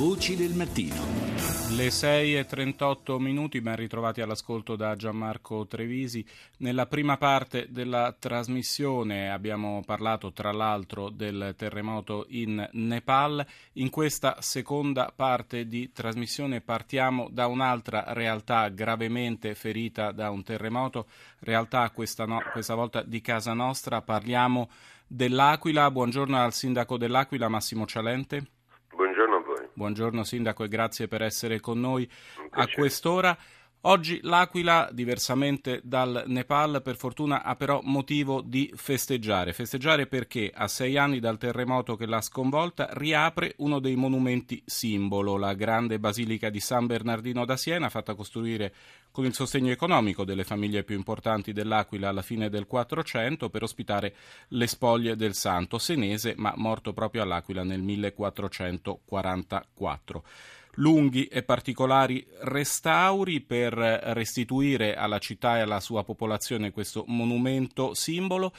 Voci del mattino. Le 6 e 38 minuti, ben ritrovati all'ascolto da Gianmarco Trevisi. Nella prima parte della trasmissione abbiamo parlato tra l'altro del terremoto in Nepal. In questa seconda parte di trasmissione partiamo da un'altra realtà gravemente ferita da un terremoto, realtà questa, no, questa volta di casa nostra. Parliamo dell'Aquila. Buongiorno al sindaco dell'Aquila, Massimo Cialente. Buongiorno Sindaco e grazie per essere con noi a quest'ora. Oggi l'Aquila, diversamente dal Nepal, per fortuna ha però motivo di festeggiare. Festeggiare perché a sei anni dal terremoto che l'ha sconvolta riapre uno dei monumenti simbolo, la grande basilica di San Bernardino da Siena, fatta costruire con il sostegno economico delle famiglie più importanti dell'Aquila alla fine del 400 per ospitare le spoglie del santo senese, ma morto proprio all'Aquila nel 1444 lunghi e particolari restauri per restituire alla città e alla sua popolazione questo monumento simbolo.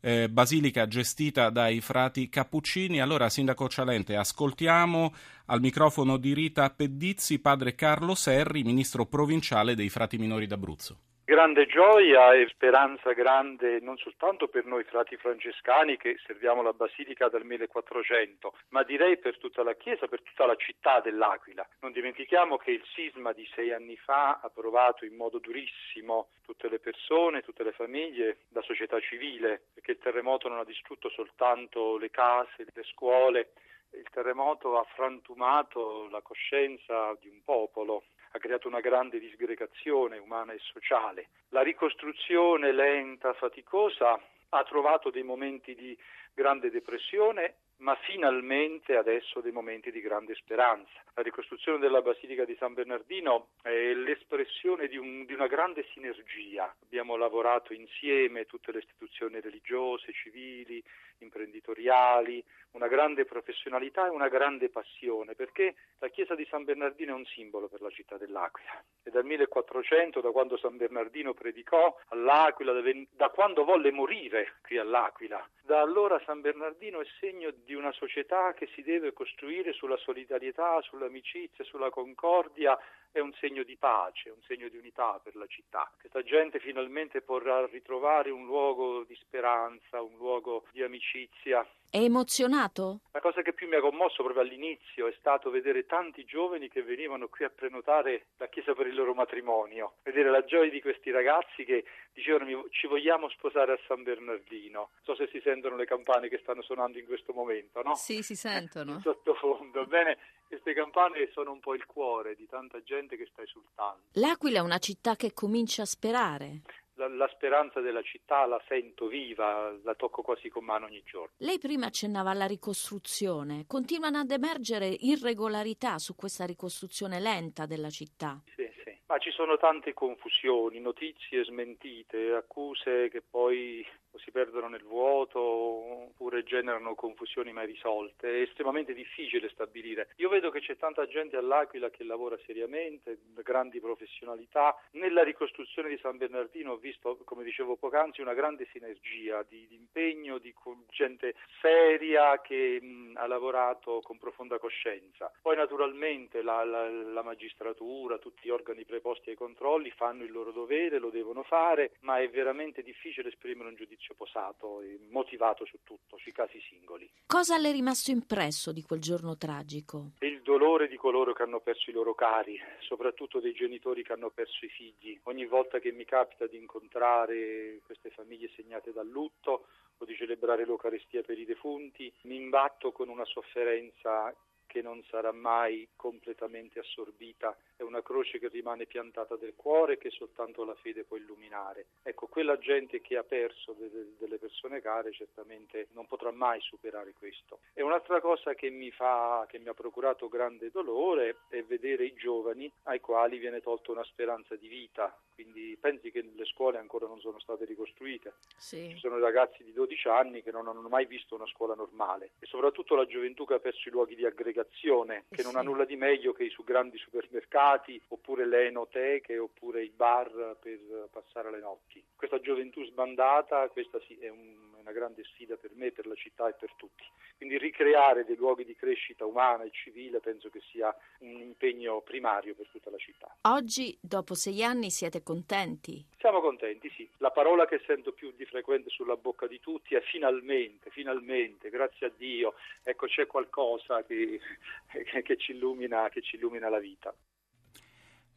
Eh, basilica gestita dai frati cappuccini. Allora, Sindaco Cialente, ascoltiamo al microfono di Rita Pedizzi padre Carlo Serri, ministro provinciale dei frati minori d'Abruzzo. Grande gioia e speranza grande non soltanto per noi frati francescani che serviamo la Basilica dal 1400, ma direi per tutta la Chiesa, per tutta la città dell'Aquila. Non dimentichiamo che il sisma di sei anni fa ha provato in modo durissimo tutte le persone, tutte le famiglie, la società civile, perché il terremoto non ha distrutto soltanto le case, le scuole, il terremoto ha frantumato la coscienza di un popolo, ha creato una grande disgregazione umana e sociale. La ricostruzione lenta, faticosa, ha trovato dei momenti di grande depressione ma finalmente adesso dei momenti di grande speranza. La ricostruzione della Basilica di San Bernardino è l'espressione di, un, di, una grande sinergia. Abbiamo lavorato insieme tutte le istituzioni religiose, civili, imprenditoriali, una grande professionalità e una grande passione, perché la chiesa di San Bernardino è un simbolo per la città dell'Aquila. E dal 1400, da quando San Bernardino predicò all'Aquila, da quando volle morire qui all'Aquila, da allora San Bernardino è segno di una società che si deve costruire sulla solidarietà, sull'amicizia, sulla concordia, è un segno di pace, un segno di unità per la città. Questa gente finalmente potrà ritrovare un luogo di speranza, un luogo di amicizia. È emozionato? La cosa che più mi ha commosso proprio all'inizio è stato vedere tanti giovani che venivano qui a prenotare la chiesa per il loro matrimonio, vedere la gioia di questi ragazzi che dicevano ci vogliamo sposare a San Bernardino. Non so se si sentono le campane che stanno suonando in questo momento, no? Sì, si sentono. Sottofondo. Bene, queste campane sono un po' il cuore di tanta gente che sta esultando. L'Aquila è una città che comincia a sperare. La, la, speranza della città la sento viva, la tocco quasi con mano ogni giorno. Lei prima accennava alla ricostruzione. Continuano ad emergere irregolarità su questa ricostruzione lenta della città. Sì. Ma ci sono tante confusioni, notizie smentite, accuse che poi si perdono nel vuoto oppure generano confusioni mai risolte. È estremamente difficile stabilire. Io vedo che c'è tanta gente all'Aquila che lavora seriamente, grandi professionalità. Nella ricostruzione di San Bernardino ho visto, come dicevo poc'anzi, una grande sinergia di, di impegno, di gente seria che mh, ha lavorato con profonda coscienza. Poi naturalmente la, la, la magistratura, tutti gli organi preposti ai controlli fanno il loro dovere, lo devono fare, ma è veramente difficile esprimere un giudizio giudizio posato e motivato su tutto, sui casi singoli. Cosa le è rimasto impresso di quel giorno tragico? Il dolore di coloro che hanno perso i loro cari, soprattutto dei genitori che hanno perso i figli. Ogni volta che mi capita di incontrare queste famiglie segnate dal lutto o di celebrare l'Eucaristia per i defunti, mi imbatto con una sofferenza che non sarà mai completamente assorbita, è una croce che rimane piantata del cuore che soltanto la fede può illuminare. Ecco, quella gente che ha perso de- delle persone care certamente non potrà mai superare questo. E un'altra cosa che mi, fa, che mi ha procurato grande dolore è vedere i giovani ai quali viene tolta una speranza di vita, quindi pensi che le scuole ancora non sono state ricostruite. Sì. Ci sono ragazzi di 12 anni che non hanno mai visto una scuola normale e soprattutto la gioventù che ha perso i luoghi di aggregazione che non ha nulla di meglio che i su grandi supermercati, oppure le enoteche, oppure i bar per passare le notti. Questa gioventù sbandata, questa sì, è un, una grande sfida per me, per la città e per tutti. Quindi ricreare dei luoghi di crescita umana e civile penso che sia un impegno primario per tutta la città. Oggi, dopo sei anni, siete contenti? Siamo contenti, sì. La parola che sento più di frequente sulla bocca di tutti è finalmente, finalmente, grazie a Dio, ecco c'è qualcosa che, che, ci, illumina, che ci illumina la vita.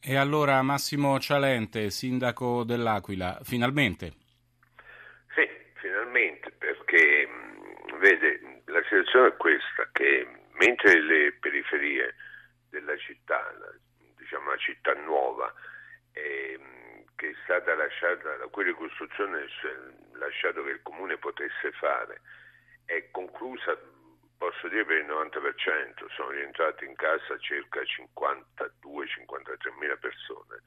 E allora Massimo Cialente, sindaco dell'Aquila, finalmente? Finalmente, perché vede, la situazione è questa, che mentre le periferie della città, diciamo la città nuova, eh, che è stata lasciata da quella ricostruzione lasciato che il comune potesse fare, è conclusa, posso dire per il 90%, sono rientrate in casa circa 52-53 mila persone.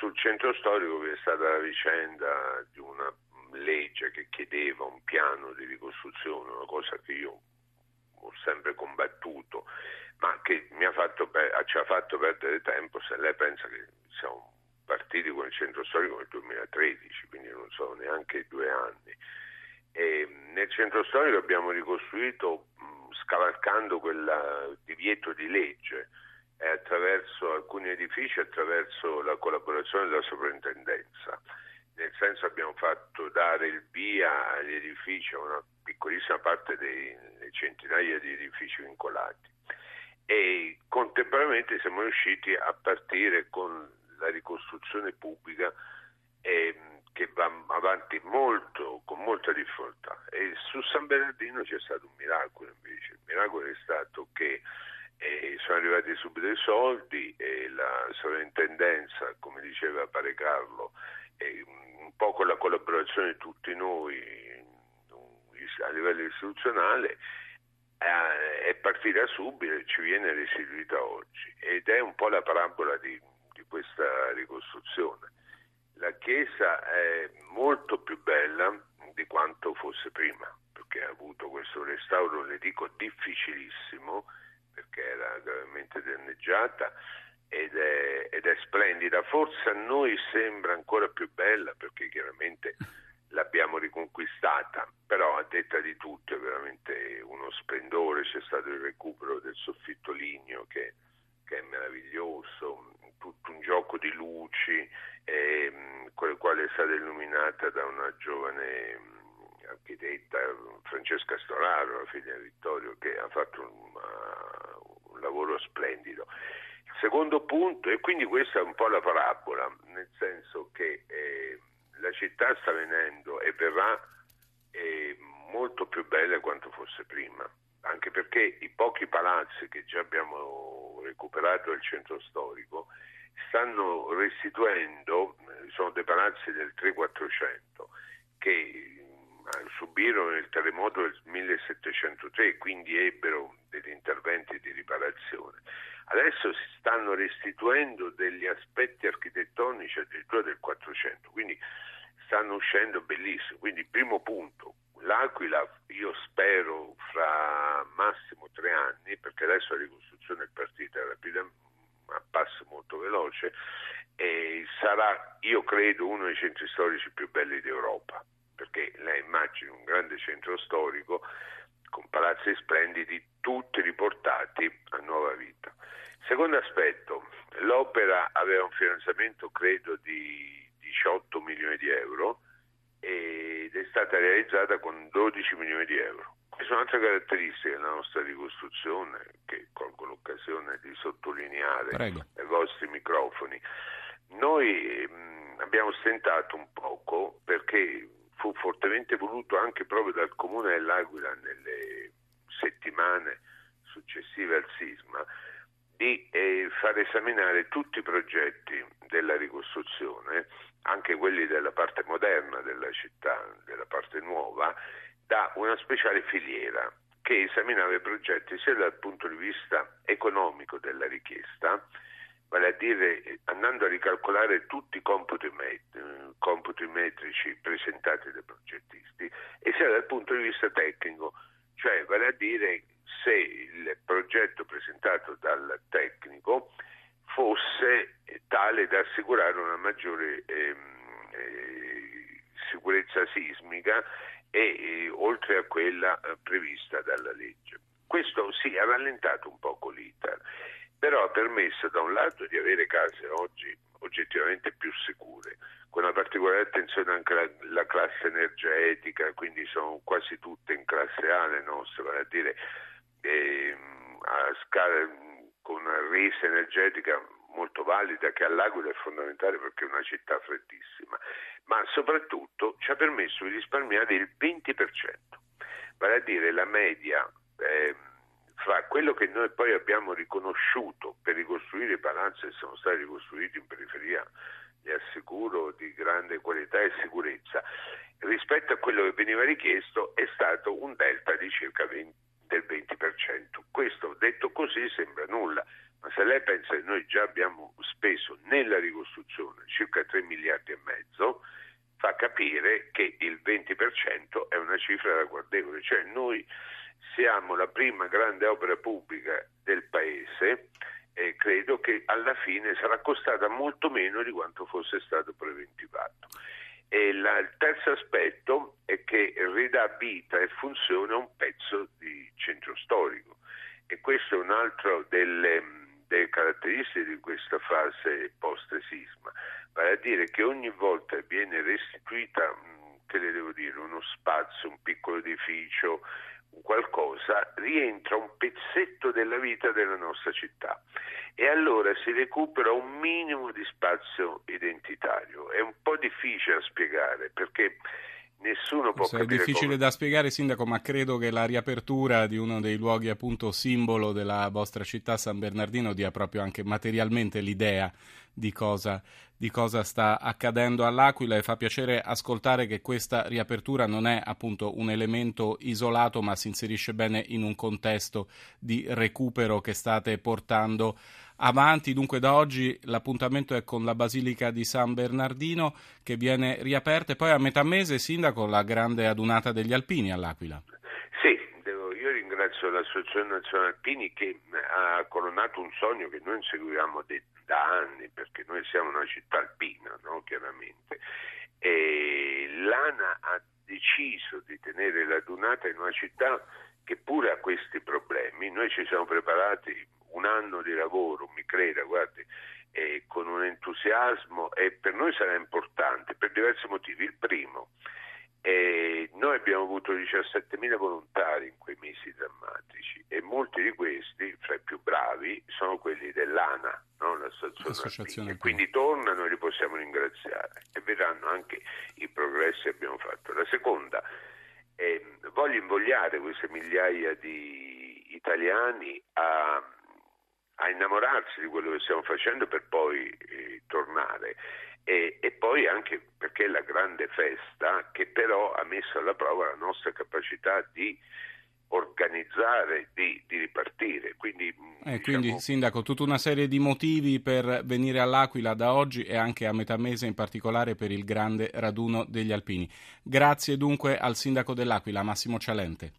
Sul centro storico vi è stata la vicenda di una legge che chiedeva un piano di ricostruzione, una cosa che io ho sempre combattuto, ma che ha fatto, ci ha fatto perdere tempo se lei pensa che siamo partiti con il centro storico nel 2013, quindi non sono neanche due anni. E nel centro storico abbiamo ricostruito mh, scavalcando quel divieto di legge eh, attraverso alcuni edifici, attraverso la collaborazione della sovrintendenza nel senso abbiamo fatto dare il via agli edifici, a una piccolissima parte dei centinaia di edifici vincolati. E contemporaneamente siamo riusciti a partire con la ricostruzione pubblica eh, che va avanti molto, con molta difficoltà. E su San Bernardino c'è stato un miracolo invece, il miracolo è stato che eh, sono arrivati subito i soldi e la sovrintendenza, come diceva Pare Carlo, un po' con la collaborazione di tutti noi a livello istituzionale eh, è partita subito e ci viene restituita oggi ed è un po' la parabola di, di questa ricostruzione. La chiesa è molto più bella di quanto fosse prima perché ha avuto questo restauro, le dico difficilissimo perché era gravemente danneggiata ed è, ed è, splendida. Forse a noi sembra ancora più bella perché chiaramente l'abbiamo riconquistata, però a detta di tutti è veramente uno splendore, c'è stato il recupero del soffitto ligneo che, che è meraviglioso, tutto un gioco di luci, eh, con il quale è stata illuminata da una giovane architetta Francesca Storaro, la figlia di Vittorio, che ha fatto un, un lavoro splendido. Secondo punto, e quindi questa è un po' la parabola, nel senso che eh, la città sta venendo e verrà eh, molto più bella quanto fosse prima, anche perché i pochi palazzi che già abbiamo recuperato del centro storico stanno restituendo, eh, sono dei palazzi del 3400 che eh, subirono il terremoto del 1703, quindi ebbero degli interventi di riparazione Adesso si stanno restituendo degli aspetti architettonici addirittura del 400, quindi stanno uscendo bellissimo. Quindi primo punto, l'Aquila io spero fra massimo tre anni, perché adesso la ricostruzione è partita rapidamente, a passo molto veloce, sarà, io credo, uno dei centri storici più belli d'Europa, perché lei immagina un grande centro storico con palazzi splendidi, tutti riportati a nuova vita. Secondo aspetto, l'opera aveva un finanziamento credo di 18 milioni di euro ed è stata realizzata con 12 milioni di euro. Questa è un'altra caratteristica della nostra ricostruzione che colgo l'occasione di sottolineare Prego. ai vostri microfoni. Noi mh, abbiamo stentato un poco perché fu fortemente voluto anche proprio dal comune dell'Aquila nelle settimane successive al sisma di eh, far esaminare tutti i progetti della ricostruzione, anche quelli della parte moderna della città, della parte nuova, da una speciale filiera che esaminava i progetti sia dal punto di vista economico della richiesta, vale a dire andando a ricalcolare tutti i computi, met- computi metrici presentati dai progettisti, e sia dal punto di vista tecnico, cioè vale a dire se il progetto presentato dal tecnico fosse tale da assicurare una maggiore ehm, eh, sicurezza sismica e eh, oltre a quella eh, prevista dalla legge. Questo sì ha rallentato un poco l'iter, però ha permesso da un lato di avere case oggi oggettivamente più sicure, con una particolare attenzione anche alla, classe energetica, quindi sono quasi tutte in classe A le nostre, vale a dire eh, scala, con una resa energetica molto valida che all'Aquila è fondamentale perché è una città freddissima, ma soprattutto ci ha permesso di risparmiare il 20%, vale a dire la media eh, fra quello che noi poi abbiamo riconosciuto per ricostruire i palazzi che sono stati ricostruiti in periferia, vi assicuro, di grande qualità e sicurezza, rispetto a quello che veniva richiesto è stato un delta di circa 20, del 20%. Questo detto così sembra nulla, ma se lei pensa che noi già abbiamo speso nella ricostruzione circa 3 miliardi e mezzo, fa capire che il 20% è una cifra ragguardevole, cioè noi siamo la prima grande opera pubblica del paese e credo che alla fine sarà costata molto meno di quanto fosse stato preventivato. E la, il terzo aspetto è che ridà vita e funziona un pezzo di centro storico. E questo è un altro delle, delle caratteristiche di questa fase post-sisma, vale a dire che ogni volta viene restituita, che le devo dire, uno spazio, un piccolo edificio, qualcosa, rientra un pezzetto della vita della nostra città e allora si recupera un minimo di spazio identitario. È un po' difficile da spiegare perché nessuno può capire. È difficile come... da spiegare, Sindaco, ma credo che la riapertura di uno dei luoghi appunto simbolo della vostra città, San Bernardino, dia proprio anche materialmente l'idea di cosa, di cosa sta accadendo all'Aquila e fa piacere ascoltare che questa riapertura non è appunto un elemento isolato, ma si inserisce bene in un contesto di recupero che state portando avanti. Dunque da oggi l'appuntamento è con la Basilica di San Bernardino che viene riaperta e poi a metà mese, Sindaco, la grande adunata degli Alpini all'Aquila. Sì, devo, io ringrazio l'Associazione Nazionale Alpini che ha coronato un sogno che noi inseguiamo da anni perché noi siamo una città alpina, no? chiaramente. E l'ANA ha deciso di tenere la dunata in una città che pure ha questi problemi. Noi ci siamo preparati un anno di lavoro, mi creda, guardi, eh, con un entusiasmo e per noi sarà importante per diversi motivi. Il primo, eh, noi abbiamo avuto 17.000 volontari in quei mesi drammatici e molti di questi, fra i più bravi, sono quelli dell'ANA, no? l'associazione. Quindi tornano e li possiamo ringraziare e vedranno anche i progressi che abbiamo fatto. La seconda, eh, voglio invogliare queste migliaia di italiani innamorarsi di quello che stiamo facendo per poi eh, tornare. E, e, poi anche perché è la grande festa che però ha messo alla prova la nostra capacità di organizzare, di, di ripartire. Quindi, mm, eh, diciamo... quindi, Sindaco, tutta una serie di motivi per venire all'Aquila da oggi e anche a metà mese in particolare per il grande raduno degli Alpini. Grazie dunque al Sindaco dell'Aquila, Massimo Cialente.